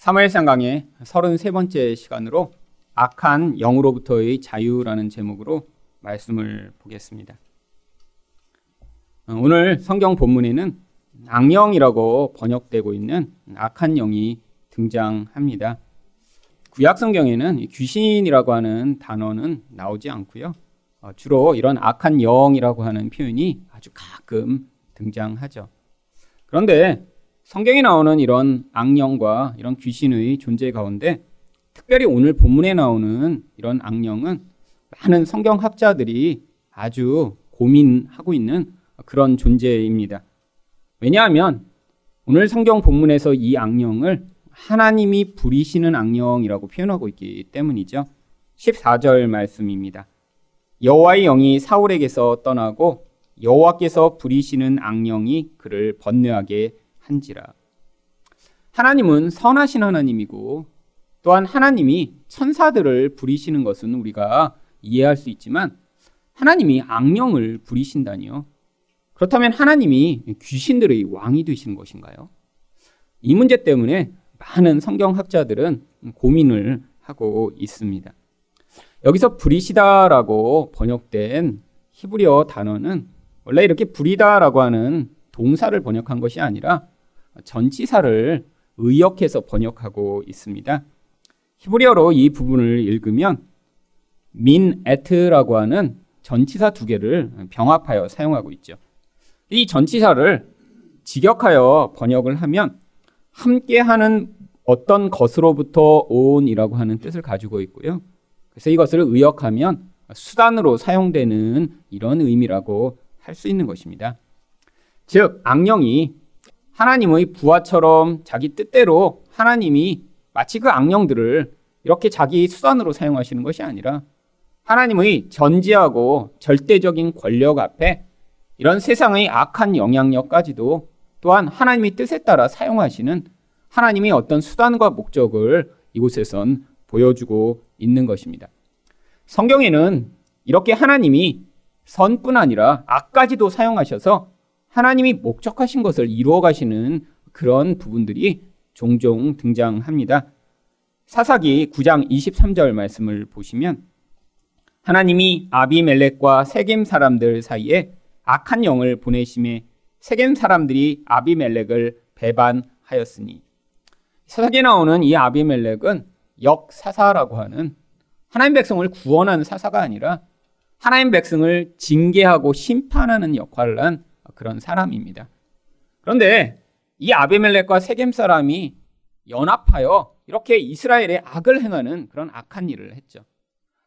사무엘상 강의 33번째 시간으로 악한 영으로부터의 자유라는 제목으로 말씀을 보겠습니다. 어, 오늘 성경 본문에는 악령이라고 번역되고 있는 악한 영이 등장합니다. 구약 성경에는 귀신이라고 하는 단어는 나오지 않고요. 어, 주로 이런 악한 영이라고 하는 표현이 아주 가끔 등장하죠. 그런데 성경에 나오는 이런 악령과 이런 귀신의 존재 가운데 특별히 오늘 본문에 나오는 이런 악령은 많은 성경학자들이 아주 고민하고 있는 그런 존재입니다. 왜냐하면 오늘 성경 본문에서 이 악령을 하나님이 부리시는 악령이라고 표현하고 있기 때문이죠. 14절 말씀입니다. 여호와의 영이 사울에게서 떠나고 여호와께서 부리시는 악령이 그를 번뇌하게 한지라. 하나님은 선하신 하나님이고 또한 하나님이 천사들을 부리시는 것은 우리가 이해할 수 있지만 하나님이 악령을 부리신다니요. 그렇다면 하나님이 귀신들의 왕이 되시는 것인가요? 이 문제 때문에 많은 성경학자들은 고민을 하고 있습니다. 여기서 부리시다라고 번역된 히브리어 단어는 원래 이렇게 부리다라고 하는 동사를 번역한 것이 아니라 전치사를 의역해서 번역하고 있습니다. 히브리어로 이 부분을 읽으면 민 에트라고 하는 전치사 두 개를 병합하여 사용하고 있죠. 이 전치사를 직역하여 번역을 하면 함께하는 어떤 것으로부터 온이라고 하는 뜻을 가지고 있고요. 그래서 이것을 의역하면 수단으로 사용되는 이런 의미라고 할 수 있는 것입니다. 즉 악령이 하나님의 부하처럼 자기 뜻대로 하나님이 마치 그 악령들을 이렇게 자기 수단으로 사용하시는 것이 아니라 하나님의 전지하고 절대적인 권력 앞에 이런 세상의 악한 영향력까지도 또한 하나님의 뜻에 따라 사용하시는 하나님의 어떤 수단과 목적을 이곳에선 보여주고 있는 것입니다. 성경에는 이렇게 하나님이 선뿐 아니라 악까지도 사용하셔서 하나님이 목적하신 것을 이루어 가시는 그런 부분들이 종종 등장합니다. 사사기 9장 23절 말씀을 보시면 하나님이 아비멜렉과 세겜 사람들 사이에 악한 영을 보내심에 세겜 사람들이 아비멜렉을 배반하였으니 사사기에 나오는 이 아비멜렉은 역사사라고 하는 하나님 백성을 구원하는 사사가 아니라 하나님 백성을 징계하고 심판하는 역할을 한 그런 사람입니다. 그런데 이 아베멜렉과 세겜 사람이 연합하여 이렇게 이스라엘의 악을 행하는 그런 악한 일을 했죠.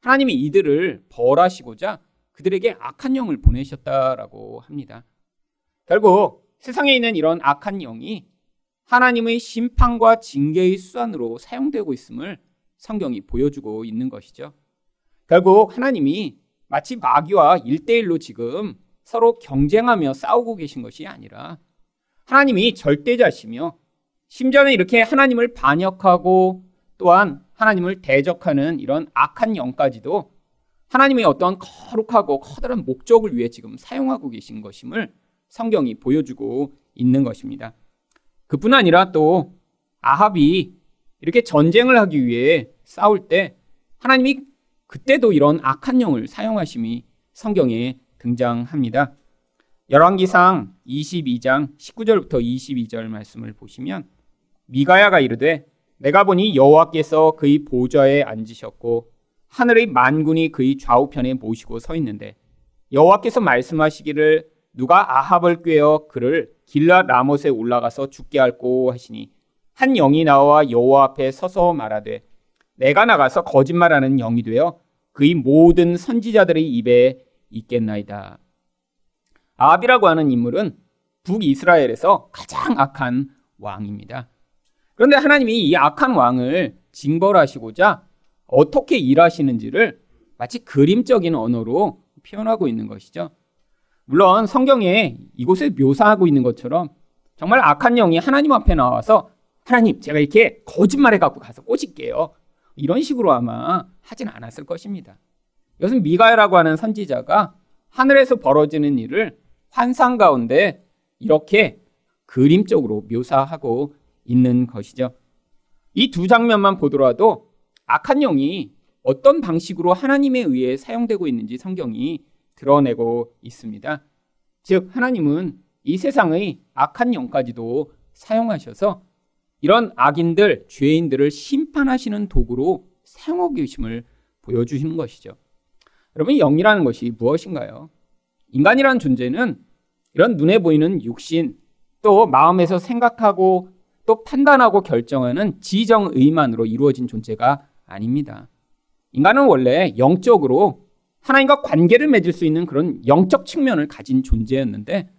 하나님이 이들을 벌하시고자 그들에게 악한 영을 보내셨다라고 합니다. 결국 세상에 있는 이런 악한 영이 하나님의 심판과 징계의 수단으로 사용되고 있음을 성경이 보여주고 있는 것이죠. 결국 하나님이 마치 마귀와 일대일로 지금 서로 경쟁하며 싸우고 계신 것이 아니라 하나님이 절대자시며 심지어는 이렇게 하나님을 반역하고 또한 하나님을 대적하는 이런 악한 영까지도 하나님의 어떤 거룩하고 커다란 목적을 위해 지금 사용하고 계신 것임을 성경이 보여주고 있는 것입니다. 그뿐 아니라 또 아합이 이렇게 전쟁을 하기 위해 싸울 때 하나님이 그때도 이런 악한 영을 사용하심이 성경에 등장합니다. 열왕기상 22장 19절부터 22절 말씀을 보시면 미가야가 이르되 내가 보니 여호와께서 그의 보좌에 앉으셨고 하늘의 만군이 그의 좌우편에 모시고 서 있는데 여호와께서 말씀하시기를 누가 아합을 꾀어 그를 길라 라못에 올라가서 죽게 할고 하시니 한 영이 나와 여호와 앞에 서서 말하되 내가 나가서 거짓말하는 영이 되어 그의 모든 선지자들의 입에 있겠나이다. 아합이라고 하는 인물은 북이스라엘에서 가장 악한 왕입니다. 그런데 하나님이 이 악한 왕을 징벌하시고자 어떻게 일하시는지를 마치 그림적인 언어로 표현하고 있는 것이죠. 물론 성경에 이곳에 묘사하고 있는 것처럼 정말 악한 영이 하나님 앞에 나와서 하나님 제가 이렇게 거짓말해 갖고 가서 꼬실게요. 이런 식으로 아마 하진 않았을 것입니다. 이것은 미가야라고 하는 선지자가 하늘에서 벌어지는 일을 환상 가운데 이렇게 그림적으로 묘사하고 있는 것이죠. 이 두 장면만 보더라도 악한 영이 어떤 방식으로 하나님에 의해 사용되고 있는지 성경이 드러내고 있습니다. 즉, 하나님은 이 세상의 악한 영까지도 사용하셔서 이런 악인들, 죄인들을 심판하시는 도구로 사용하고 계심을 보여주시는 것이죠. 여러분, 영이라는 것이 무엇인가요? 인간이라는 존재는 이런 눈에 보이는 육신, 또 마음에서 생각하고 또 판단하고 결정하는 지정의만으로 이루어진 존재가 아닙니다. 인간은 원래 영적으로 하나님과 관계를 맺을 수 있는 그런 영적 측면을 가진 존재였는데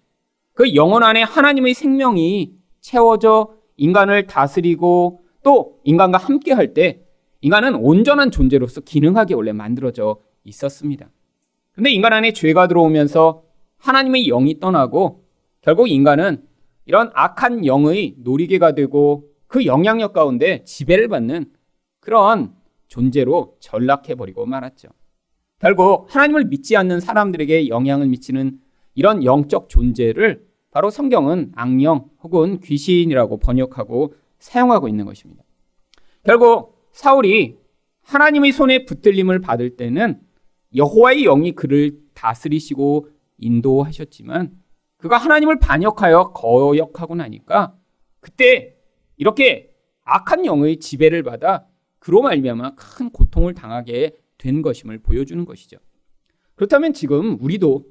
그 영혼 안에 하나님의 생명이 채워져 인간을 다스리고 또 인간과 함께 할 때 인간은 온전한 존재로서 기능하게 원래 만들어져 있었습니다. 근데 인간 안에 죄가 들어오면서 하나님의 영이 떠나고 결국 인간은 이런 악한 영의 놀이개가 되고 그 영향력 가운데 지배를 받는 그런 존재로 전락해버리고 말았죠. 결국 하나님을 믿지 않는 사람들에게 영향을 미치는 이런 영적 존재를 바로 성경은 악령 혹은 귀신이라고 번역하고 사용하고 있는 것입니다. 결국 사울이 하나님의 손에 붙들림을 받을 때는 여호와의 영이 그를 다스리시고 인도하셨지만 그가 하나님을 반역하여 거역하고 나니까 그때 이렇게 악한 영의 지배를 받아 그로 말미암아 큰 고통을 당하게 된 것임을 보여주는 것이죠. 그렇다면 지금 우리도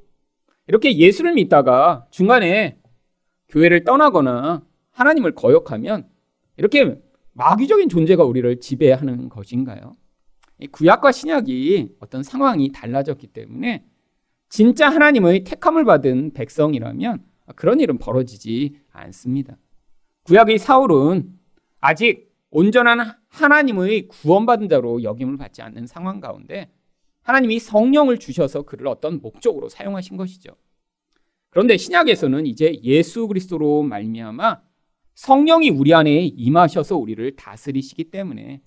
이렇게 예수를 믿다가 중간에 교회를 떠나거나 하나님을 거역하면 이렇게 마귀적인 존재가 우리를 지배하는 것인가요? 구약과 신약이 어떤 상황이 달라졌기 때문에 진짜 하나님의 택함을 받은 백성이라면 그런 일은 벌어지지 않습니다. 구약의 사울은 아직 온전한 하나님의 구원받은 자로 역임을 받지 않는 상황 가운데 하나님이 성령을 주셔서 그를 어떤 목적으로 사용하신 것이죠. 그런데 신약에서는 이제 예수 그리스도로 말미암아 성령이 우리 안에 임하셔서 우리를 다스리시기 때문에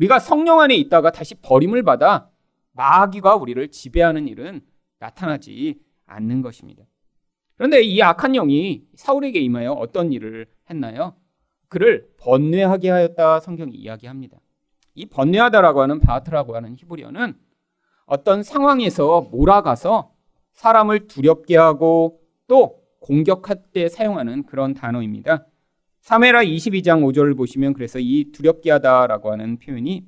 우리가 성령 안에 있다가 다시 버림을 받아 마귀가 우리를 지배하는 일은 나타나지 않는 것입니다. 그런데 이 악한 영이 사울에게 임하여 어떤 일을 했나요? 그를 번뇌하게 하였다 성경이 이야기합니다. 이 번뇌하다라고 하는 바트라고 하는 히브리어는 어떤 상황에서 몰아가서 사람을 두렵게 하고 또 공격할 때 사용하는 그런 단어입니다. 사메라 22장 5절을 보시면 그래서 이 두렵게 하다라고 하는 표현이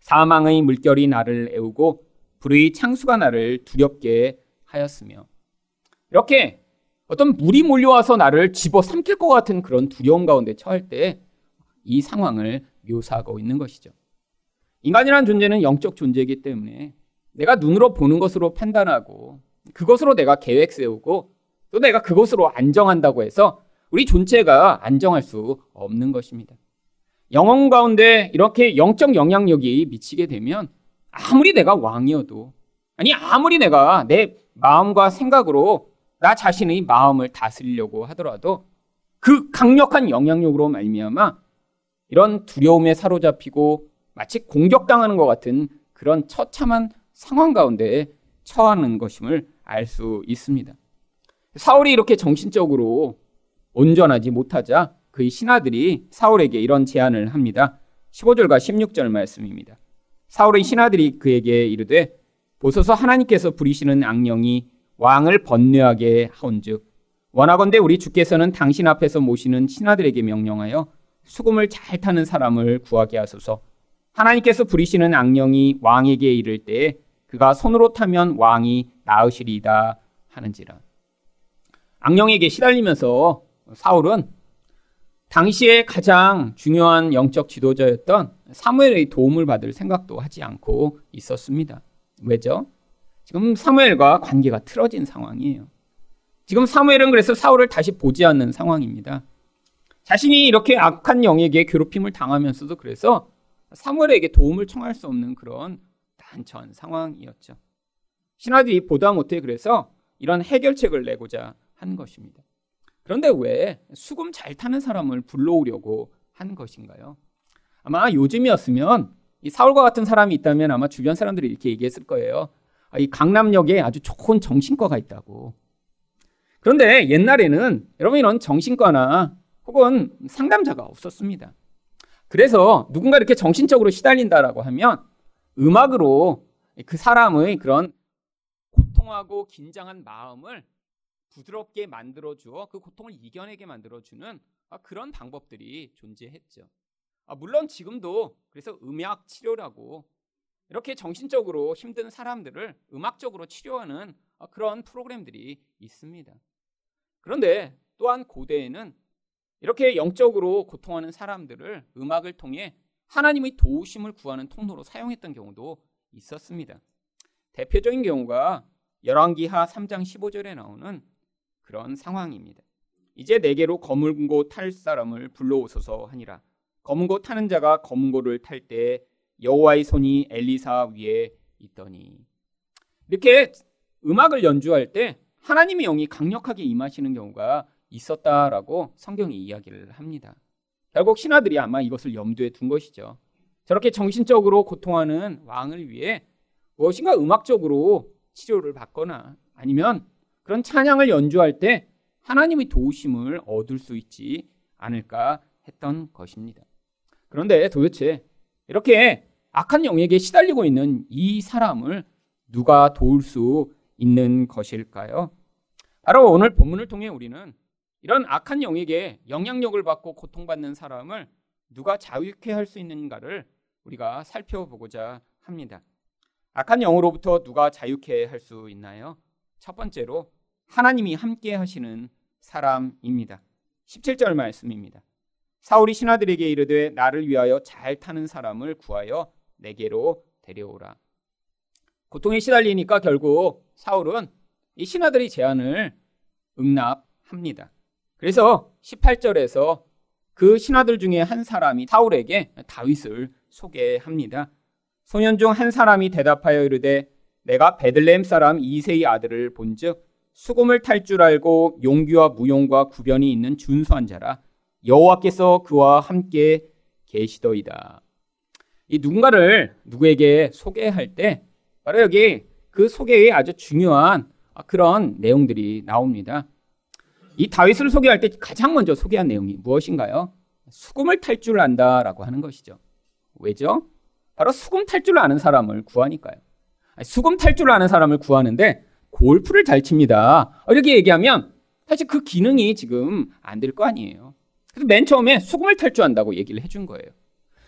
사망의 물결이 나를 애우고 불의 창수가 나를 두렵게 하였으며 이렇게 어떤 물이 몰려와서 나를 집어 삼킬 것 같은 그런 두려움 가운데 처할 때 이 상황을 묘사하고 있는 것이죠. 인간이라는 존재는 영적 존재이기 때문에 내가 눈으로 보는 것으로 판단하고 그것으로 내가 계획 세우고 또 내가 그것으로 안정한다고 해서 우리 존재가 안정할 수 없는 것입니다. 영혼 가운데 이렇게 영적 영향력이 미치게 되면 아무리 내가 왕이어도 아니 아무리 내가 내 마음과 생각으로 나 자신의 마음을 다스리려고 하더라도 그 강력한 영향력으로 말미암아 이런 두려움에 사로잡히고 마치 공격당하는 것 같은 그런 처참한 상황 가운데 처하는 것임을 알 수 있습니다. 사울이 이렇게 정신적으로 온전하지 못하자 그의 신하들이 사울에게 이런 제안을 합니다. 15절과 16절 말씀입니다. 사울의 신하들이 그에게 이르되 보소서 하나님께서 부리시는 악령이 왕을 번뇌하게 하온즉 원하건대 우리 주께서는 당신 앞에서 모시는 신하들에게 명령하여 수금을 잘 타는 사람을 구하게 하소서. 하나님께서 부리시는 악령이 왕에게 이를 때에 그가 손으로 타면 왕이 나으시리이다 하는지라. 악령에게 시달리면서 사울은 당시에 가장 중요한 영적 지도자였던 사무엘의 도움을 받을 생각도 하지 않고 있었습니다. 왜죠? 지금 사무엘과 관계가 틀어진 상황이에요. 지금 사무엘은 그래서 사울을 다시 보지 않는 상황입니다. 자신이 이렇게 악한 영에게 괴롭힘을 당하면서도 그래서 사무엘에게 도움을 청할 수 없는 그런 난처한 상황이었죠. 신하들이 보다 못해 그래서 이런 해결책을 내고자 한 것입니다. 그런데 왜 수금 잘 타는 사람을 불러오려고 한 것인가요? 아마 요즘이었으면 이 사울과 같은 사람이 있다면 아마 주변 사람들이 이렇게 얘기했을 거예요. 아, 이 강남역에 아주 좋은 정신과가 있다고. 그런데 옛날에는 여러분 이런 정신과나 혹은 상담자가 없었습니다. 그래서 누군가 이렇게 정신적으로 시달린다라고 하면 음악으로 그 사람의 그런 고통하고 긴장한 마음을 부드럽게 만들어 주어 그 고통을 이겨내게 만들어 주는 아, 그런 방법들이 존재했죠. 아, 물론 지금도 그래서 음악 치료라고 이렇게 정신적으로 힘든 사람들을 음악적으로 치료하는 아, 그런 프로그램들이 있습니다. 그런데 또한 고대에는 이렇게 영적으로 고통하는 사람들을 음악을 통해 하나님의 도우심을 구하는 통로로 사용했던 경우도 있었습니다. 대표적인 경우가 열왕기하 3장 15절에 나오는 그런 상황입니다. 이제 내게로 검은 고 탈 사람을 불러오소서 하니라. 검은 고 타는 자가 검은 고를 탈 때 여호와의 손이 엘리사 위에 있더니 이렇게 음악을 연주할 때 하나님의 영이 강력하게 임하시는 경우가 있었다라고 성경이 이야기를 합니다. 결국 신하들이 아마 이것을 염두에 둔 것이죠. 저렇게 정신적으로 고통하는 왕을 위해 무엇인가 음악적으로 치료를 받거나 아니면 그런 찬양을 연주할 때 하나님의 도우심을 얻을 수 있지 않을까 했던 것입니다. 그런데 도대체 이렇게 악한 영에게 시달리고 있는 이 사람을 누가 도울 수 있는 것일까요? 바로 오늘 본문을 통해 우리는 이런 악한 영에게 영향력을 받고 고통받는 사람을 누가 자유케 할 수 있는가를 우리가 살펴보고자 합니다. 악한 영으로부터 누가 자유케 할 수 있나요? 첫 번째로 하나님이 함께 하시는 사람입니다. 17절 말씀입니다. 사울이 신하들에게 이르되 나를 위하여 잘 타는 사람을 구하여 내게로 데려오라. 고통에 시달리니까 결국 사울은 이 신하들의 제안을 응납합니다. 그래서 18절에서 그 신하들 중에 한 사람이 사울에게 다윗을 소개합니다. 소년 중 한 사람이 대답하여 이르되 내가 베들레헴 사람 이세의 아들을 본즉 수금을 탈 줄 알고 용기와 무용과 구변이 있는 준수한 자라 여호와께서 그와 함께 계시더이다. 이 누군가를 누구에게 소개할 때 바로 여기 그 소개에 아주 중요한 그런 내용들이 나옵니다. 이 다윗을 소개할 때 가장 먼저 소개한 내용이 무엇인가요? 수금을 탈 줄 안다라고 하는 것이죠. 왜죠? 바로 수금 탈 줄 아는 사람을 구하니까요. 수금 탈 줄 아는 사람을 구하는데 골프를 잘 칩니다. 이렇게 얘기하면 사실 그 기능이 지금 안 될 거 아니에요. 그래서 맨 처음에 수금을 탈줄 안다고 얘기를 해준 거예요.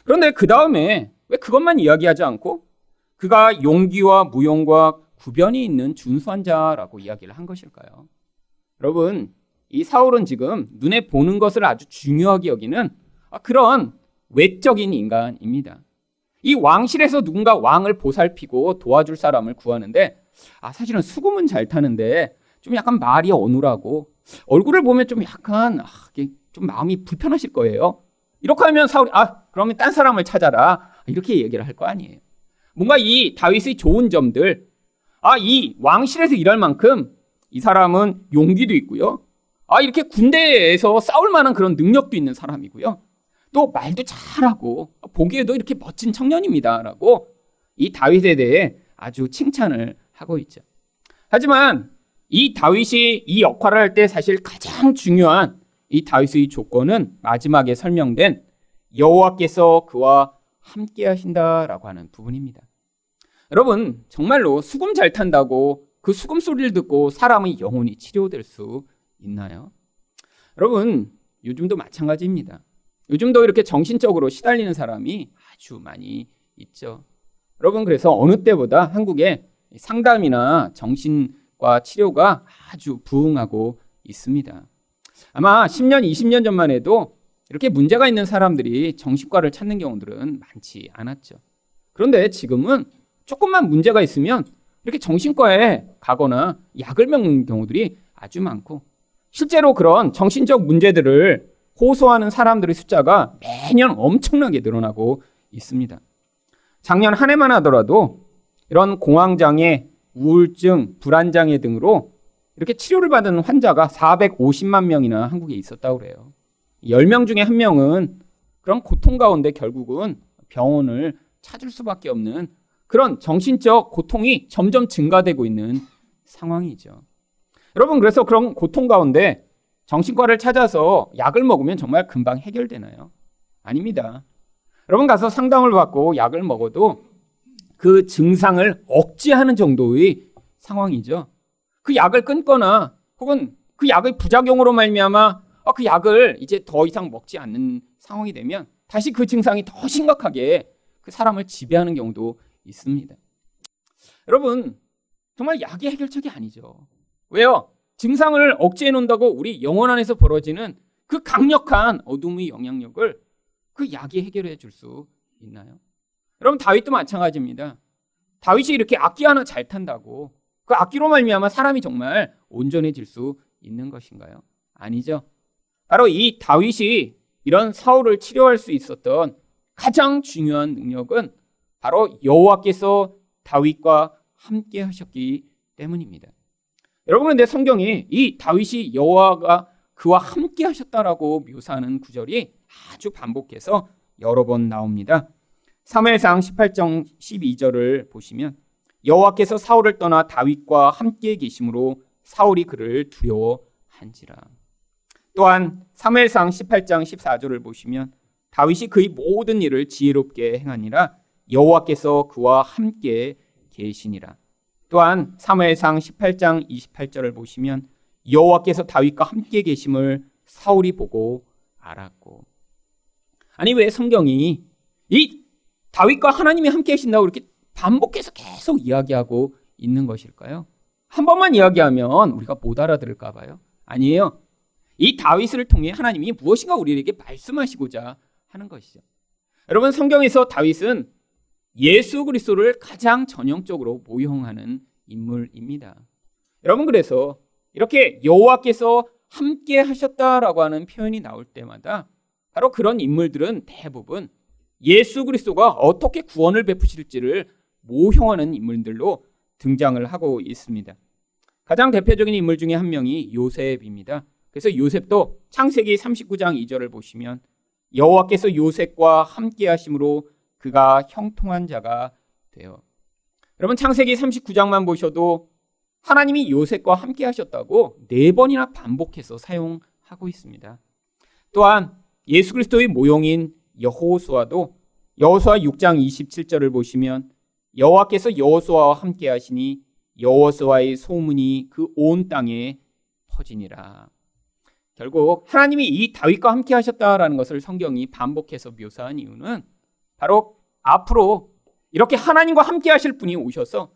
그런데 그 다음에 왜 그것만 이야기하지 않고 그가 용기와 무용과 구변이 있는 준수한 자라고 이야기를 한 것일까요? 여러분, 이 사울은 지금 눈에 보는 것을 아주 중요하게 여기는 그런 외적인 인간입니다. 이 왕실에서 누군가 왕을 보살피고 도와줄 사람을 구하는데 아 사실은 수금은 잘 타는데 좀 약간 말이 어눌하고 얼굴을 보면 좀 약간 아, 좀 마음이 불편하실 거예요. 이렇게 하면 사울이 아 그러면 딴 사람을 찾아라 이렇게 얘기를 할 거 아니에요. 뭔가 이 다윗의 좋은 점들 아 이 왕실에서 일할 만큼 이 사람은 용기도 있고요. 아 이렇게 군대에서 싸울 만한 그런 능력도 있는 사람이고요. 또 말도 잘하고 보기에도 이렇게 멋진 청년입니다라고 이 다윗에 대해 아주 칭찬을 하고 있죠. 하지만 이 다윗이 이 역할을 할 때 사실 가장 중요한 이 다윗의 조건은 마지막에 설명된 여호와께서 그와 함께 하신다라고 하는 부분입니다. 여러분, 정말로 수금 잘 탄다고 그 수금 소리를 듣고 사람의 영혼이 치료될 수 있나요? 여러분, 요즘도 마찬가지입니다. 요즘도 이렇게 정신적으로 시달리는 사람이 아주 많이 있죠. 여러분, 그래서 어느 때보다 한국에 상담이나 정신과 치료가 아주 부흥하고 있습니다. 아마 10년, 20년 전만 해도 이렇게 문제가 있는 사람들이 정신과를 찾는 경우들은 많지 않았죠. 그런데 지금은 조금만 문제가 있으면 이렇게 정신과에 가거나 약을 먹는 경우들이 아주 많고 실제로 그런 정신적 문제들을 호소하는 사람들의 숫자가 매년 엄청나게 늘어나고 있습니다. 작년 한 해만 하더라도 이런 공황장애, 우울증, 불안장애 등으로 이렇게 치료를 받은 환자가 450만 명이나 한국에 있었다고 그래요. 10명 중에 한 명은 그런 고통 가운데 결국은 병원을 찾을 수밖에 없는 그런 정신적 고통이 점점 증가되고 있는 상황이죠. 여러분, 그래서 그런 고통 가운데 정신과를 찾아서 약을 먹으면 정말 금방 해결되나요? 아닙니다. 여러분 가서 상담을 받고 약을 먹어도 그 증상을 억제하는 정도의 상황이죠. 그 약을 끊거나 혹은 그 약의 부작용으로 말미암아 어, 그 약을 이제 더 이상 먹지 않는 상황이 되면 다시 그 증상이 더 심각하게 그 사람을 지배하는 경우도 있습니다. 여러분 정말 약이 해결책이 아니죠. 왜요? 증상을 억제해 놓는다고 우리 영혼 안에서 벌어지는 그 강력한 어둠의 영향력을 그 약이 해결해 줄 수 있나요? 여러분 다윗도 마찬가지입니다. 다윗이 이렇게 악기 하나 잘 탄다고 그 악기로 말미암아 사람이 정말 온전해질 수 있는 것인가요? 아니죠. 바로 이 다윗이 이런 사울을 치료할 수 있었던 가장 중요한 능력은 바로 여호와께서 다윗과 함께 하셨기 때문입니다. 여러분 근데 성경에 이 다윗이 여호와가 그와 함께 하셨다라고 묘사하는 구절이 아주 반복해서 여러 번 나옵니다. 3회상 18장 12절을 보시면 여호와께서 사울을 떠나 다윗과 함께 계심으로 사울이 그를 두려워한지라. 또한 3회상 18장 14절을 보시면 다윗이 그의 모든 일을 지혜롭게 행하니라 여호와께서 그와 함께 계시니라. 또한 사무엘상 18장 28절을 보시면 여호와께서 다윗과 함께 계심을 사울이 보고 알았고 아니 왜 성경이 이 다윗과 하나님이 함께 계신다고 이렇게 반복해서 계속 이야기하고 있는 것일까요? 한 번만 이야기하면 우리가 못 알아들을까 봐요. 아니에요. 이 다윗을 통해 하나님이 무엇인가 우리에게 말씀하시고자 하는 것이죠. 여러분 성경에서 다윗은 예수 그리스도를 가장 전형적으로 모형하는 인물입니다. 여러분 그래서 이렇게 여호와께서 함께 하셨다라고 하는 표현이 나올 때마다 바로 그런 인물들은 대부분 예수 그리스도가 어떻게 구원을 베푸실지를 모형하는 인물들로 등장을 하고 있습니다. 가장 대표적인 인물 중에 한 명이 요셉입니다. 그래서 요셉도 창세기 39장 2절을 보시면 여호와께서 요셉과 함께 하심으로 그가 형통한 자가 되어. 여러분 창세기 39장만 보셔도 하나님이 요셉과 함께 하셨다고 네 번이나 반복해서 사용하고 있습니다. 또한 예수 그리스도의 모형인 여호수아도 여호수아 6장 27절을 보시면 여호와께서 여호수아와 함께 하시니 여호수아의 소문이 그 온 땅에 퍼지니라. 결국 하나님이 이 다윗과 함께 하셨다라는 것을 성경이 반복해서 묘사한 이유는 바로 앞으로 이렇게 하나님과 함께 하실 분이 오셔서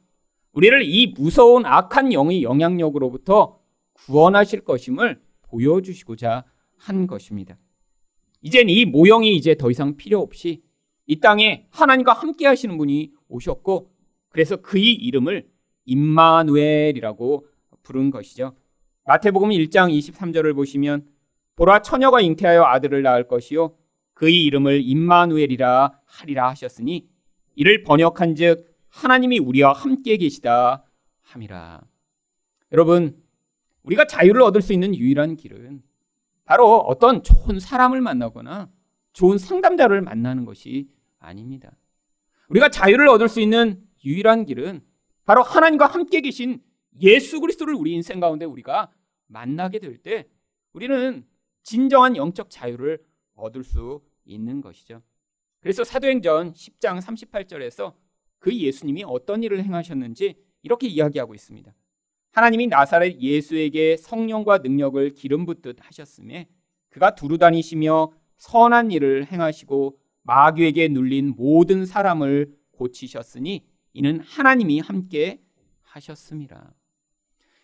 우리를 이 무서운 악한 영의 영향력으로부터 구원하실 것임을 보여주시고자 한 것입니다. 이젠 이 모형이 이제 더 이상 필요 없이 이 땅에 하나님과 함께 하시는 분이 오셨고 그래서 그의 이름을 임마누엘이라고 부른 것이죠. 마태복음 1장 23절을 보시면 보라 처녀가 잉태하여 아들을 낳을 것이요 그의 이름을 임마누엘이라 하리라 하셨으니 이를 번역한즉 하나님이 우리와 함께 계시다 함이라. 여러분, 우리가 자유를 얻을 수 있는 유일한 길은 바로 어떤 좋은 사람을 만나거나 좋은 상담자를 만나는 것이 아닙니다. 우리가 자유를 얻을 수 있는 유일한 길은 바로 하나님과 함께 계신 예수 그리스도를 우리 인생 가운데 우리가 만나게 될 때 우리는 진정한 영적 자유를 얻을 수 있는 것이죠. 그래서 사도행전 10장 38절에서 그 예수님이 어떤 일을 행하셨는지 이렇게 이야기하고 있습니다. 하나님이 나사렛 예수에게 성령과 능력을 기름 붓듯 하셨음에 그가 두루 다니시며 선한 일을 행하시고 마귀에게 눌린 모든 사람을 고치셨으니 이는 하나님이 함께 하셨습니다.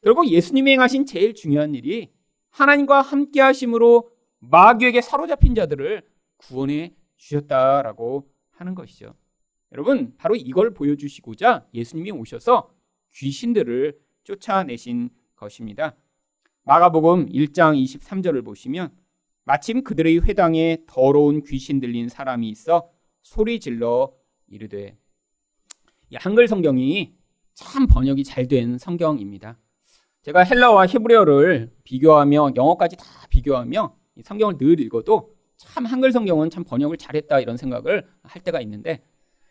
결국 예수님이 행하신 제일 중요한 일이 하나님과 함께 하심으로 마귀에게 사로잡힌 자들을 구원해 주셨다라고 하는 것이죠. 여러분, 바로 이걸 보여주시고자 예수님이 오셔서 귀신들을 쫓아내신 것입니다. 마가복음 1장 23절을 보시면 마침 그들의 회당에 더러운 귀신 들린 사람이 있어 소리 질러 이르되 한글 성경이 참 번역이 잘 된 성경입니다. 제가 헬라와 히브리어를 비교하며 영어까지 다 비교하며 성경을 늘 읽어도 참 한글 성경은 참 번역을 잘했다 이런 생각을 할 때가 있는데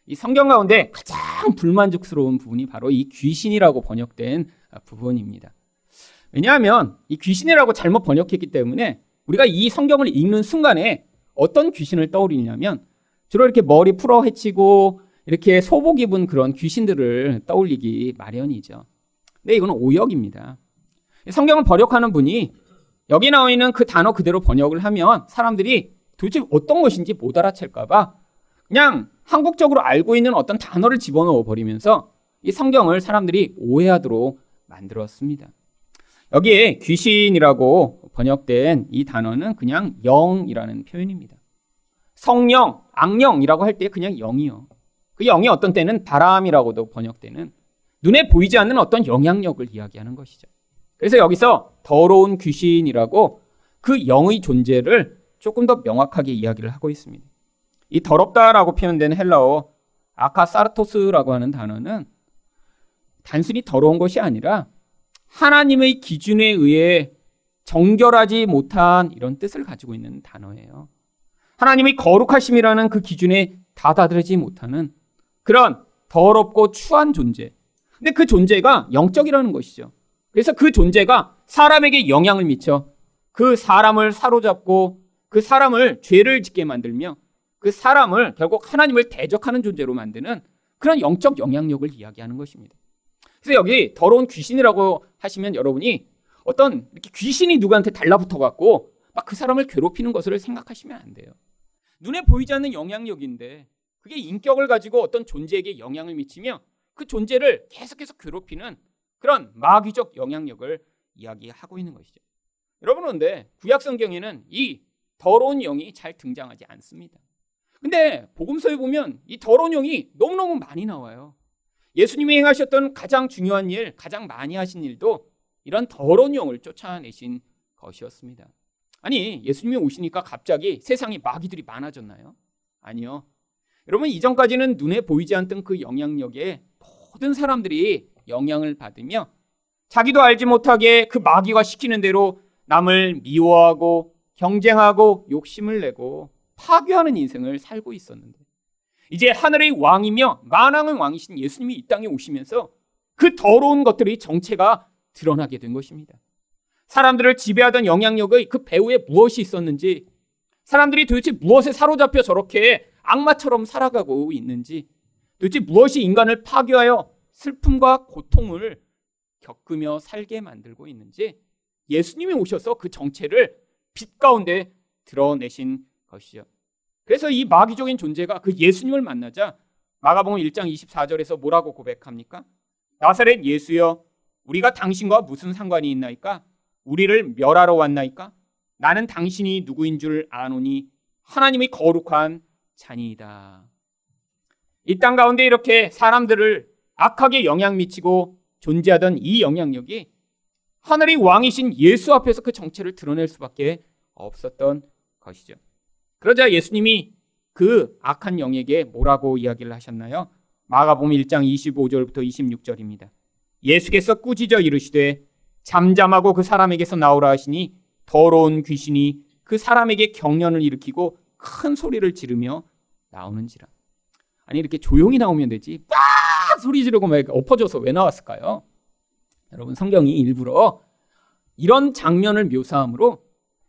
이 성경 가운데 가장 불만족스러운 부분이 바로 이 귀신이라고 번역된 부분입니다. 왜냐하면 이 귀신이라고 잘못 번역했기 때문에 우리가 이 성경을 읽는 순간에 어떤 귀신을 떠올리냐면 주로 이렇게 머리 풀어 헤치고 이렇게 소복 입은 그런 귀신들을 떠올리기 마련이죠. 근데 이건 오역입니다. 성경을 번역하는 분이 여기 나와 있는 그 단어 그대로 번역을 하면 사람들이 도대체 어떤 것인지 못 알아챌까봐 그냥 한국적으로 알고 있는 어떤 단어를 집어넣어 버리면서 이 성경을 사람들이 오해하도록 만들었습니다. 여기에 귀신이라고 번역된 이 단어는 그냥 영이라는 표현입니다. 성령, 악령이라고 할 때 그냥 영이요. 그 영이 어떤 때는 바람이라고도 번역되는 눈에 보이지 않는 어떤 영향력을 이야기하는 것이죠. 그래서 여기서 더러운 귀신이라고 그 영의 존재를 조금 더 명확하게 이야기를 하고 있습니다. 이 더럽다라고 표현된 헬라어 아카사르토스라고 하는 단어는 단순히 더러운 것이 아니라 하나님의 기준에 의해 정결하지 못한 이런 뜻을 가지고 있는 단어예요. 하나님의 거룩하심이라는 그 기준에 다다르지 못하는 그런 더럽고 추한 존재. 근데 그 존재가 영적이라는 것이죠. 그래서 그 존재가 사람에게 영향을 미쳐 그 사람을 사로잡고 그 사람을 죄를 짓게 만들며 그 사람을 결국 하나님을 대적하는 존재로 만드는 그런 영적 영향력을 이야기하는 것입니다. 그래서 여기 더러운 귀신이라고 하시면 여러분이 어떤 이렇게 귀신이 누구한테 달라붙어 갖고 막 그 사람을 괴롭히는 것을 생각하시면 안 돼요. 눈에 보이지 않는 영향력인데 그게 인격을 가지고 어떤 존재에게 영향을 미치며 그 존재를 계속해서 괴롭히는 그런 마귀적 영향력을 이야기하고 있는 것이죠. 여러분 그런데 구약 성경에는 이 더러운 영이 잘 등장하지 않습니다. 근데 복음서에 보면 이 더러운 영이 너무너무 많이 나와요. 예수님이 행하셨던 가장 중요한 일, 가장 많이 하신 일도 이런 더러운 영을 쫓아내신 것이었습니다. 아니, 예수님이 오시니까 갑자기 세상에 마귀들이 많아졌나요? 아니요. 여러분 이전까지는 눈에 보이지 않던 그 영향력에 모든 사람들이 영향을 받으며 자기도 알지 못하게 그 마귀가 시키는 대로 남을 미워하고 경쟁하고 욕심을 내고 파괴하는 인생을 살고 있었는데 이제 하늘의 왕이며 만왕의 왕이신 예수님이 이 땅에 오시면서 그 더러운 것들의 정체가 드러나게 된 것입니다. 사람들을 지배하던 영향력의 그 배후에 무엇이 있었는지 사람들이 도대체 무엇에 사로잡혀 저렇게 악마처럼 살아가고 있는지 도대체 무엇이 인간을 파괴하여 슬픔과 고통을 겪으며 살게 만들고 있는지 예수님이 오셔서 그 정체를 빛 가운데 드러내신 것이죠. 그래서 이 마귀적인 존재가 그 예수님을 만나자 마가복음 1장 24절에서 뭐라고 고백합니까? 나사렛 예수여 우리가 당신과 무슨 상관이 있나이까? 우리를 멸하러 왔나이까? 나는 당신이 누구인 줄 아노니 하나님의 거룩한 자니이다. 이 땅 가운데 이렇게 사람들을 악하게 영향 미치고 존재하던 이 영향력이 하늘의 왕이신 예수 앞에서 그 정체를 드러낼 수밖에 없었던 것이죠. 그러자 예수님이 그 악한 영에게 뭐라고 이야기를 하셨나요? 마가복음 1장 25절부터 26절입니다. 예수께서 꾸짖어 이르시되 잠잠하고 그 사람에게서 나오라 하시니 더러운 귀신이 그 사람에게 경련을 일으키고 큰 소리를 지르며 나오는지라. 아니 이렇게 조용히 나오면 되지 빡 소리 지르고 막 엎어져서 왜 나왔을까요? 여러분 성경이 일부러 이런 장면을 묘사함으로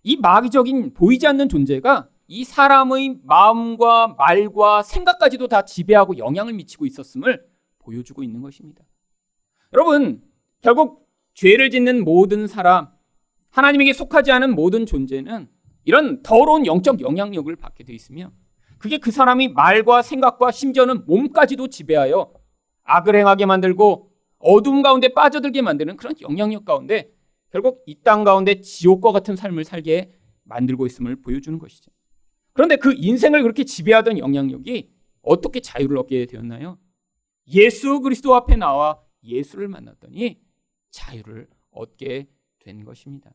이 마귀적인 보이지 않는 존재가 이 사람의 마음과 말과 생각까지도 다 지배하고 영향을 미치고 있었음을 보여주고 있는 것입니다. 여러분 결국 죄를 짓는 모든 사람 하나님에게 속하지 않은 모든 존재는 이런 더러운 영적 영향력을 받게 돼 있으며 그게 그 사람이 말과 생각과 심지어는 몸까지도 지배하여 악을 행하게 만들고 어둠 가운데 빠져들게 만드는 그런 영향력 가운데 결국 이 땅 가운데 지옥과 같은 삶을 살게 만들고 있음을 보여주는 것이죠. 그런데 그 인생을 그렇게 지배하던 영향력이 어떻게 자유를 얻게 되었나요? 예수 그리스도 앞에 나와 예수를 만났더니 자유를 얻게 된 것입니다.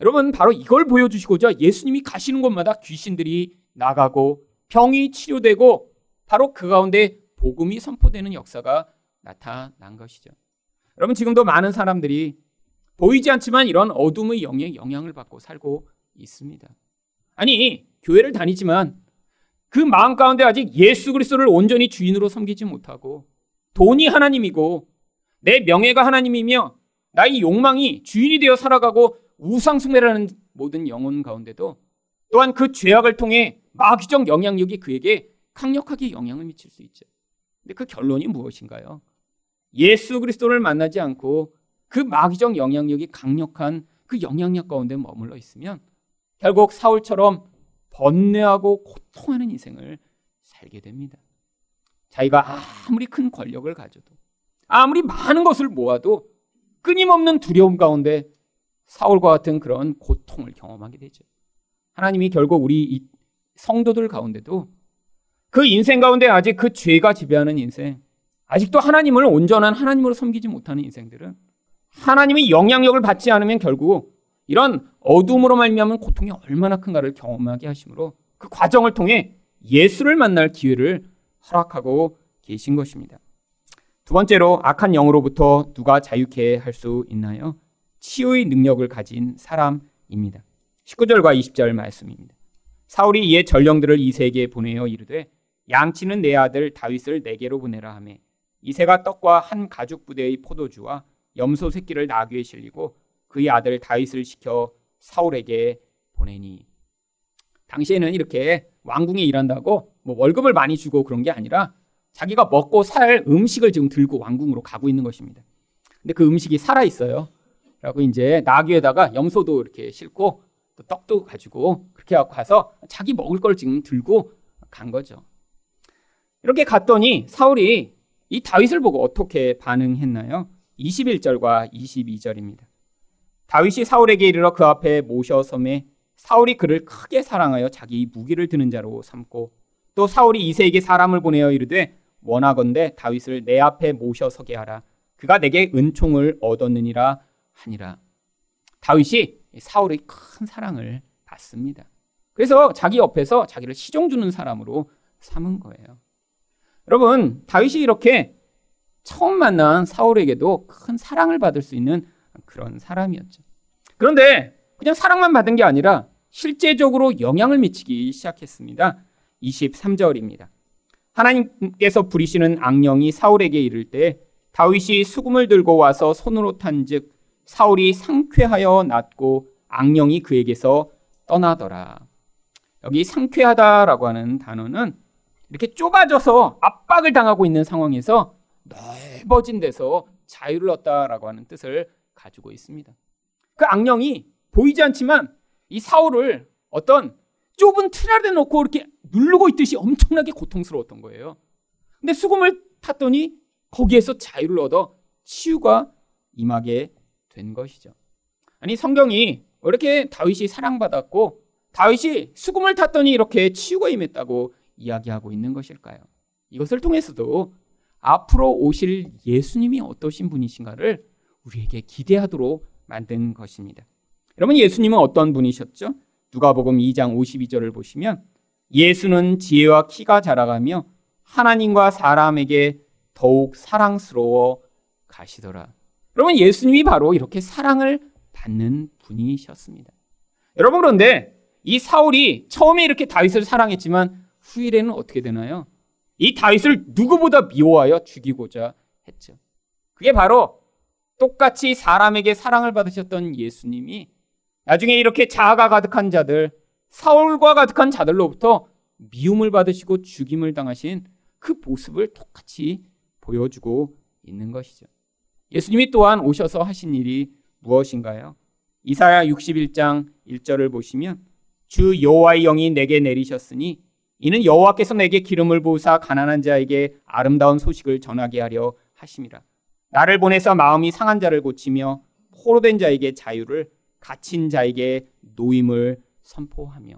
여러분 바로 이걸 보여주시고자 예수님이 가시는 곳마다 귀신들이 나가고 병이 치료되고 바로 그 가운데 복음이 선포되는 역사가 나타난 것이죠. 여러분 지금도 많은 사람들이 보이지 않지만 이런 어둠의 영에 영향을 받고 살고 있습니다. 아니 교회를 다니지만 그 마음 가운데 아직 예수 그리스도를 온전히 주인으로 섬기지 못하고 돈이 하나님이고 내 명예가 하나님이며 나의 욕망이 주인이 되어 살아가고 우상숭배라는 모든 영혼 가운데도 또한 그 죄악을 통해 마귀적 영향력이 그에게 강력하게 영향을 미칠 수 있죠. 근데 그 결론이 무엇인가요? 예수 그리스도를 만나지 않고 그 마귀적 영향력이 강력한 그 영향력 가운데 머물러 있으면 결국 사울처럼 번뇌하고 고통하는 인생을 살게 됩니다. 자기가 아무리 큰 권력을 가져도 아무리 많은 것을 모아도 끊임없는 두려움 가운데 사울과 같은 그런 고통을 경험하게 되죠. 하나님이 결국 우리 성도들 가운데도 그 인생 가운데 아직 그 죄가 지배하는 인생, 아직도 하나님을 온전한 하나님으로 섬기지 못하는 인생들은 하나님의 영향력을 받지 않으면 결국 이런 어둠으로 말미암은 고통이 얼마나 큰가를 경험하게 하심으로 그 과정을 통해 예수를 만날 기회를 허락하고 계신 것입니다. 두 번째로 악한 영으로부터 누가 자유케 할 수 있나요? 치유의 능력을 가진 사람입니다. 19절과 20절 말씀입니다. 사울이 이에 전령들을 이세에게 보내어 이르되 양치는 내 아들 다윗을 내게로 보내라 하매 이세가 떡과 한 가죽 부대의 포도주와 염소 새끼를 나귀에 실리고 그의 아들 다윗을 시켜 사울에게 보내니 당시에는 이렇게 왕궁에 일한다고 뭐 월급을 많이 주고 그런 게 아니라 자기가 먹고 살 음식을 지금 들고 왕궁으로 가고 있는 것입니다. 근데 그 음식이 살아 있어요. 라고 이제 나귀에다가 염소도 이렇게 싣고 또 떡도 가지고 그렇게 하고 가서 자기 먹을 걸 지금 들고 간 거죠. 이렇게 갔더니 사울이 이 다윗을 보고 어떻게 반응했나요? 21절과 22절입니다. 다윗이 사울에게 이르러 그 앞에 모셔 섬에 사울이 그를 크게 사랑하여 자기 무기를 드는 자로 삼고 또 사울이 이세에게 사람을 보내어 이르되 원하건대 다윗을 내 앞에 모셔 서게 하라 그가 내게 은총을 얻었느니라 하니라 다윗이 사울의 큰 사랑을 받습니다. 그래서 자기 옆에서 자기를 시종 주는 사람으로 삼은 거예요. 여러분, 다윗이 이렇게 처음 만난 사울에게도 큰 사랑을 받을 수 있는 그런 사람이었죠. 그런데 그냥 사랑만 받은 게 아니라 실제적으로 영향을 미치기 시작했습니다. 23절입니다. 하나님께서 부리시는 악령이 사울에게 이를 때 다윗이 수금을 들고 와서 손으로 탄즉 사울이 상쾌하여 낫고 악령이 그에게서 떠나더라. 여기 상쾌하다라고 하는 단어는 이렇게 좁아져서 압박을 당하고 있는 상황에서 넓어진 데서 자유를 얻다라고 하는 뜻을 가지고 있습니다. 그 악령이 보이지 않지만 이 사울을 어떤 좁은 틀 안에 놓고 이렇게 누르고 있듯이 엄청나게 고통스러웠던 거예요. 근데 수금을 탔더니 거기에서 자유를 얻어 치유가 임하게 된 것이죠. 아니 성경이 왜 이렇게 다윗이 사랑받았고 다윗이 수금을 탔더니 이렇게 치유가 임했다고 이야기하고 있는 것일까요? 이것을 통해서도 앞으로 오실 예수님이 어떠신 분이신가를 우리에게 기대하도록 만든 것입니다. 여러분 예수님은 어떤 분이셨죠? 누가복음 2장 52절을 보시면 예수는 지혜와 키가 자라가며 하나님과 사람에게 더욱 사랑스러워 가시더라. 여러분 예수님이 바로 이렇게 사랑을 받는 분이셨습니다. 여러분 그런데 이 사울이 처음에 이렇게 다윗을 사랑했지만 후일에는 어떻게 되나요? 이 다윗을 누구보다 미워하여 죽이고자 했죠. 그게 바로 똑같이 사람에게 사랑을 받으셨던 예수님이 나중에 이렇게 자아가 가득한 자들, 사울과 가득한 자들로부터 미움을 받으시고 죽임을 당하신 그 모습을 똑같이 보여주고 있는 것이죠. 예수님이 또한 오셔서 하신 일이 무엇인가요? 이사야 61장 1절을 보시면 주 여호와의 영이 내게 내리셨으니 이는 여호와께서 내게 기름을 부으사 가난한 자에게 아름다운 소식을 전하게 하려 하심이라. 나를 보내서 마음이 상한 자를 고치며 포로된 자에게 자유를 갇힌 자에게 노임을 선포하며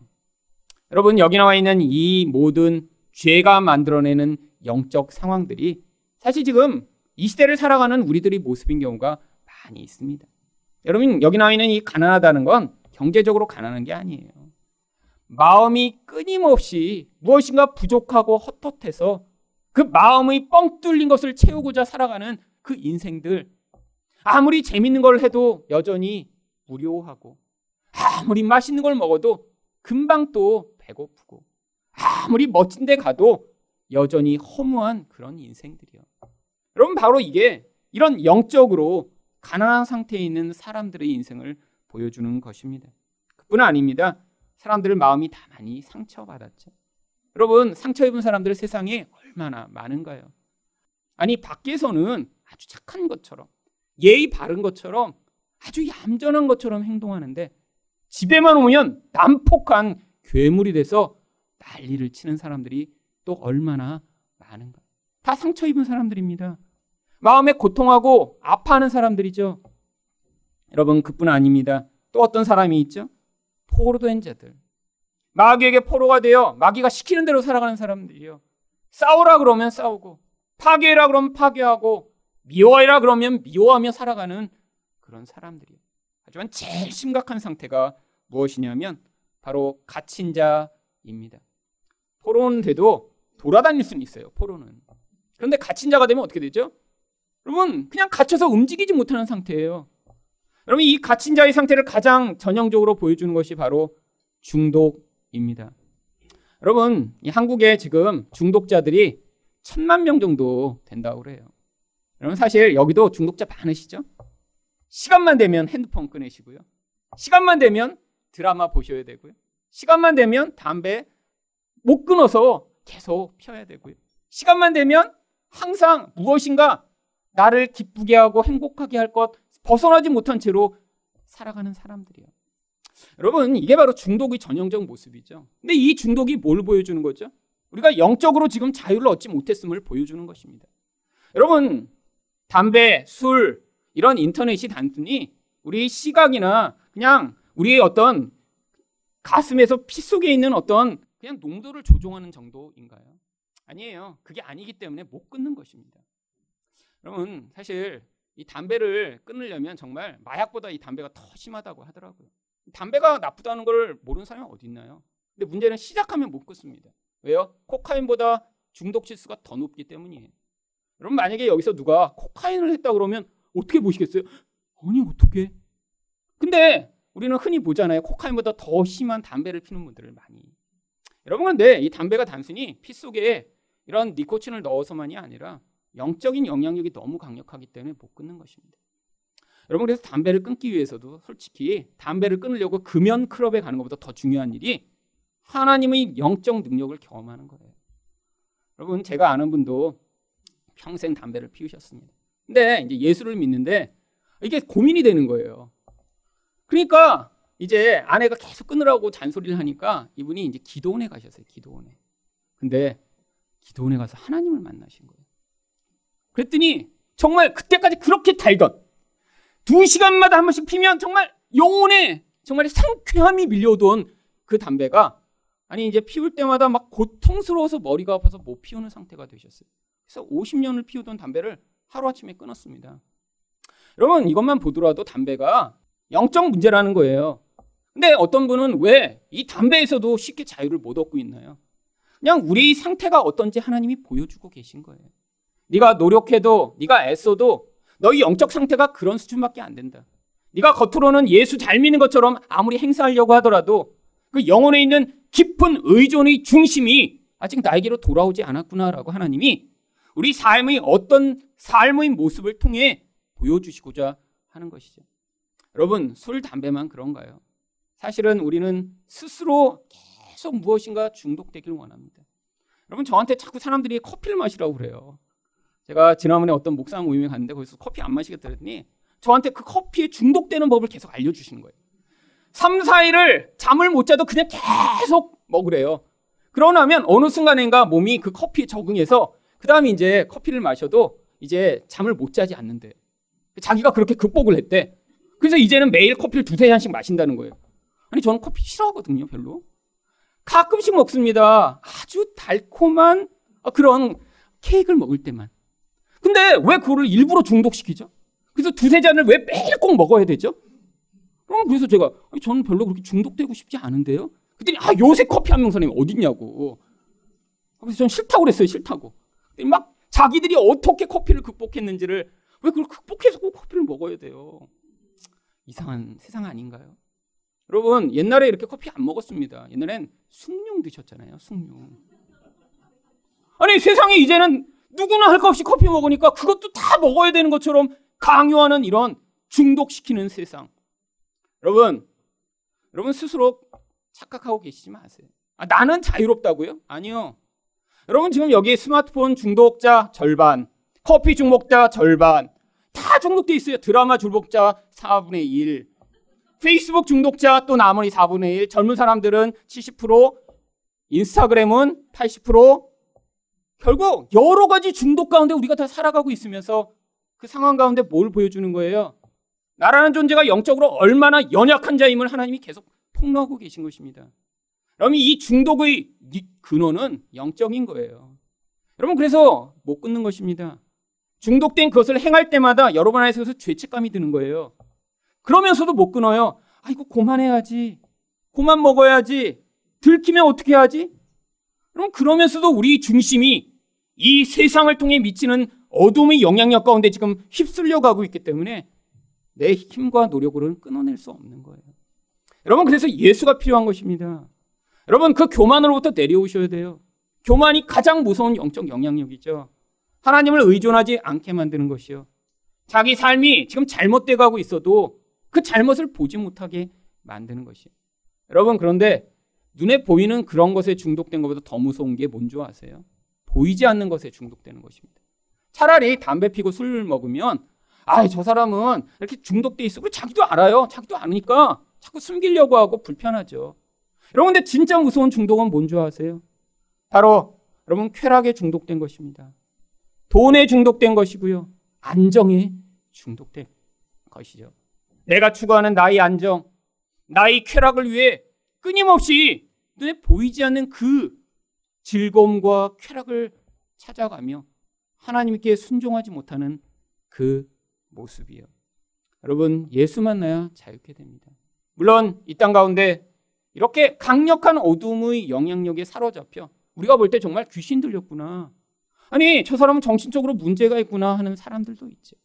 여러분 여기 나와 있는 이 모든 죄가 만들어내는 영적 상황들이 사실 지금 이 시대를 살아가는 우리들의 모습인 경우가 많이 있습니다. 여러분 여기 나와 있는 이 가난하다는 건 경제적으로 가난한 게 아니에요. 마음이 끊임없이 무엇인가 부족하고 헛헛해서 그 마음의 뻥 뚫린 것을 채우고자 살아가는 그 인생들 아무리 재밌는 걸 해도 여전히 무료하고 아무리 맛있는 걸 먹어도 금방 또 배고프고 아무리 멋진 데 가도 여전히 허무한 그런 인생들이요. 여러분 바로 이게 이런 영적으로 가난한 상태에 있는 사람들의 인생을 보여주는 것입니다. 그뿐 아닙니다. 사람들의 마음이 다 많이 상처받았죠. 여러분 상처 입은 사람들의 세상에 얼마나 많은가요? 아니 밖에서는 아주 착한 것처럼 예의 바른 것처럼 아주 얌전한 것처럼 행동하는데 집에만 오면 난폭한 괴물이 돼서 난리를 치는 사람들이 또 얼마나 많은가. 다 상처 입은 사람들입니다. 마음에 고통하고 아파하는 사람들이죠. 여러분 그뿐 아닙니다. 또 어떤 사람이 있죠? 포로된 자들. 마귀에게 포로가 되어 마귀가 시키는 대로 살아가는 사람들이요. 싸우라 그러면 싸우고 파괴라 그러면 파괴하고 미워해라 그러면 미워하며 살아가는 그런 사람들이요. 하지만 제일 심각한 상태가 무엇이냐면 바로 갇힌 자입니다. 포로는 돼도 돌아다닐 수는 있어요. 포로는. 그런데 갇힌 자가 되면 어떻게 되죠? 여러분 그냥 갇혀서 움직이지 못하는 상태예요. 여러분 이 갇힌 자의 상태를 가장 전형적으로 보여주는 것이 바로 중독입니다. 여러분 이 한국에 지금 중독자들이 천만 명 정도 된다고 그래요. 여러분 사실 여기도 중독자 많으시죠? 시간만 되면 핸드폰 꺼내시고요. 시간만 되면 드라마 보셔야 되고요. 시간만 되면 담배 못 끊어서 계속 펴야 되고요. 시간만 되면 항상 무엇인가 나를 기쁘게 하고 행복하게 할 것 벗어나지 못한 채로 살아가는 사람들이에요. 여러분, 이게 바로 중독의 전형적 모습이죠. 근데 이 중독이 뭘 보여주는 거죠? 우리가 영적으로 지금 자유를 얻지 못했음을 보여주는 것입니다. 여러분, 담배, 술, 이런 인터넷이 단순히 우리 시각이나 그냥 우리의 어떤 가슴에서 피 속에 있는 어떤 그냥 농도를 조종하는 정도인가요? 아니에요. 그게 아니기 때문에 못 끊는 것입니다. 여러분, 사실 이 담배를 끊으려면 정말 마약보다 이 담배가 더 심하다고 하더라고요. 담배가 나쁘다는 걸 모르는 사람이 어디 있나요? 근데 문제는 시작하면 못 끊습니다. 왜요? 코카인보다 중독 지수가 더 높기 때문이에요. 여러분 만약에 여기서 누가 코카인을 했다 그러면 어떻게 보시겠어요? 아니 어떻게? 근데 우리는 흔히 보잖아요. 코카인보다 더 심한 담배를 피는 분들을 많이. 여러분 근데 이 담배가 단순히 피 속에 이런 니코틴을 넣어서만이 아니라 영적인 영향력이 너무 강력하기 때문에 못 끊는 것입니다. 여러분 그래서 담배를 끊기 위해서도 솔직히 담배를 끊으려고 금연 클럽에 가는 것보다 더 중요한 일이 하나님의 영적 능력을 경험하는 거예요. 여러분 제가 아는 분도 평생 담배를 피우셨습니다. 근데 이제 예수를 믿는데 이게 고민이 되는 거예요. 그러니까 이제 아내가 계속 끊으라고 잔소리를 하니까 이분이 이제 기도원에 가셨어요. 기도원에. 근데 기도원에 가서 하나님을 만나신 거예요. 그랬더니 정말 그때까지 그렇게 달던 두 시간마다 한 번씩 피면 정말 영혼에 정말 상쾌함이 밀려오던 그 담배가 아니 이제 피울 때마다 막 고통스러워서 머리가 아파서 못 피우는 상태가 되셨어요. 그래서 50년을 피우던 담배를 하루아침에 끊었습니다. 여러분 이것만 보더라도 담배가 영적 문제라는 거예요. 근데 어떤 분은 왜 이 담배에서도 쉽게 자유를 못 얻고 있나요? 그냥 우리 상태가 어떤지 하나님이 보여주고 계신 거예요. 네가 노력해도 네가 애써도 너희 영적 상태가 그런 수준밖에 안 된다. 네가 겉으로는 예수 잘 믿는 것처럼 아무리 행사하려고 하더라도 그 영혼에 있는 깊은 의존의 중심이 아직 나에게로 돌아오지 않았구나라고 하나님이 우리 삶의 어떤 삶의 모습을 통해 보여주시고자 하는 것이죠. 여러분, 술, 담배만 그런가요? 사실은 우리는 스스로 계속 무엇인가 중독되길 원합니다. 여러분, 저한테 자꾸 사람들이 커피를 마시라고 그래요. 제가 지난번에 어떤 목사 모임에 갔는데 거기서 커피 안 마시겠다 그랬더니 저한테 그 커피에 중독되는 법을 계속 알려주시는 거예요. 3, 4일을 잠을 못 자도 그냥 계속 먹으래요. 그러고 나면 어느 순간인가 몸이 그 커피에 적응해서 그 다음에 이제 커피를 마셔도 이제 잠을 못 자지 않는데 자기가 그렇게 극복을 했대. 그래서 이제는 매일 커피를 두세 잔씩 마신다는 거예요. 아니 저는 커피 싫어하거든요, 별로. 가끔씩 먹습니다. 아주 달콤한 그런 케이크를 먹을 때만. 근데 왜 그거를 일부러 중독시키죠? 그래서 두세 잔을 왜 매일 꼭 먹어야 되죠? 그럼 그래서 제가 저는 별로 그렇게 중독되고 싶지 않은데요. 그랬더니 아 요새 커피 한 명선생님 어딨냐고. 그래서 저는 싫다고 그랬어요. 싫다고. 막 자기들이 어떻게 커피를 극복했는지를 왜 그걸 극복해서 꼭 커피를 먹어야 돼요. 이상한 세상 아닌가요? 여러분 옛날에 이렇게 커피 안 먹었습니다. 옛날엔 숭늉 드셨잖아요. 숭늉. 아니 세상에 이제는 누구나 할 것 없이 커피 먹으니까 그것도 다 먹어야 되는 것처럼 강요하는 이런 중독시키는 세상. 여러분, 여러분 스스로 착각하고 계시지 마세요. 아, 나는 자유롭다고요? 아니요. 여러분 지금 여기 스마트폰 중독자 절반, 커피 중독자 절반, 다 중독돼 있어요. 드라마 중독자 4분의 1, 페이스북 중독자 또 나머지 4분의 1, 젊은 사람들은 70%, 인스타그램은 80%, 결국 여러 가지 중독 가운데 우리가 다 살아가고 있으면서 그 상황 가운데 뭘 보여주는 거예요? 나라는 존재가 영적으로 얼마나 연약한 자임을 하나님이 계속 폭로하고 계신 것입니다. 그러면 이 중독의 근원은 영적인 거예요. 여러분 그래서 못 끊는 것입니다. 중독된 그것을 행할 때마다 여러분 안에서 죄책감이 드는 거예요. 그러면서도 못 끊어요. 아 이거 고만해야지. 고만 먹어야지. 들키면 어떻게 하지? 그럼 그러면서도 우리 중심이 이 세상을 통해 미치는 어둠의 영향력 가운데 지금 휩쓸려 가고 있기 때문에 내 힘과 노력으로는 끊어낼 수 없는 거예요. 여러분 그래서 예수가 필요한 것입니다. 여러분 그 교만으로부터 내려오셔야 돼요. 교만이 가장 무서운 영적 영향력이죠. 하나님을 의존하지 않게 만드는 것이요. 자기 삶이 지금 잘못돼 가고 있어도 그 잘못을 보지 못하게 만드는 것이요. 여러분 그런데 눈에 보이는 그런 것에 중독된 것보다 더 무서운 게 뭔지 아세요? 보이지 않는 것에 중독되는 것입니다. 차라리 담배 피고 술 먹으면 아, 저 사람은 이렇게 중독돼 있어. 그리고 자기도 알아요. 자기도 아니까 자꾸 숨기려고 하고 불편하죠. 여러분, 근데 진짜 무서운 중독은 뭔 줄 아세요? 바로 여러분 쾌락에 중독된 것입니다. 돈에 중독된 것이고요. 안정에 중독된 것이죠. 내가 추구하는 나의 안정, 나의 쾌락을 위해 끊임없이 눈에 보이지 않는 그 즐거움과 쾌락을 찾아가며 하나님께 순종하지 못하는 그 모습이요. 여러분, 예수 만나야 자유케 됩니다. 물론 이 땅 가운데 이렇게 강력한 어둠의 영향력에 사로잡혀 우리가 볼 때 정말 귀신 들렸구나. 아니, 저 사람은 정신적으로 문제가 있구나 하는 사람들도 있죠.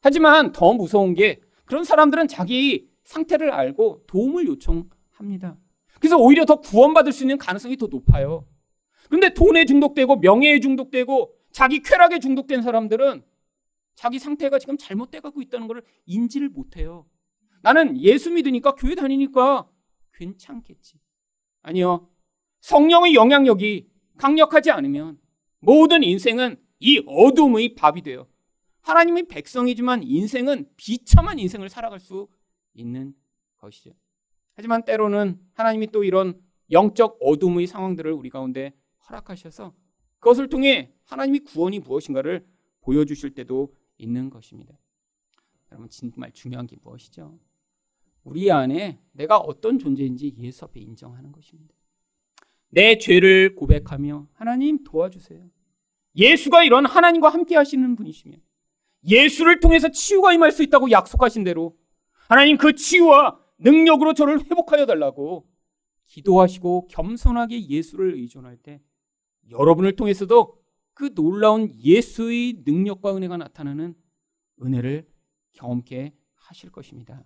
하지만 더 무서운 게 그런 사람들은 자기 상태를 알고 도움을 요청합니다. 그래서 오히려 더 구원받을 수 있는 가능성이 더 높아요. 근데 돈에 중독되고 명예에 중독되고 자기 쾌락에 중독된 사람들은 자기 상태가 지금 잘못돼 가고 있다는 것을 인지를 못해요. 나는 예수 믿으니까 교회 다니니까 괜찮겠지. 아니요. 성령의 영향력이 강력하지 않으면 모든 인생은 이 어둠의 밥이 돼요. 하나님의 백성이지만 인생은 비참한 인생을 살아갈 수 있는 것이죠. 하지만 때로는 하나님이 또 이런 영적 어둠의 상황들을 우리 가운데 허락하셔서 그것을 통해 하나님이 구원이 무엇인가를 보여주실 때도 있는 것입니다. 여러분 정말 중요한 게 무엇이죠? 우리 안에 내가 어떤 존재인지 예수 앞에 인정하는 것입니다. 내 죄를 고백하며 하나님 도와주세요. 예수가 이런 하나님과 함께 하시는 분이시며 예수를 통해서 치유가 임할 수 있다고 약속하신 대로 하나님 그 치유와 능력으로 저를 회복하여 달라고 기도하시고 겸손하게 예수를 의존할 때 여러분을 통해서도 그 놀라운 예수의 능력과 은혜가 나타나는 은혜를 경험케 하실 것입니다.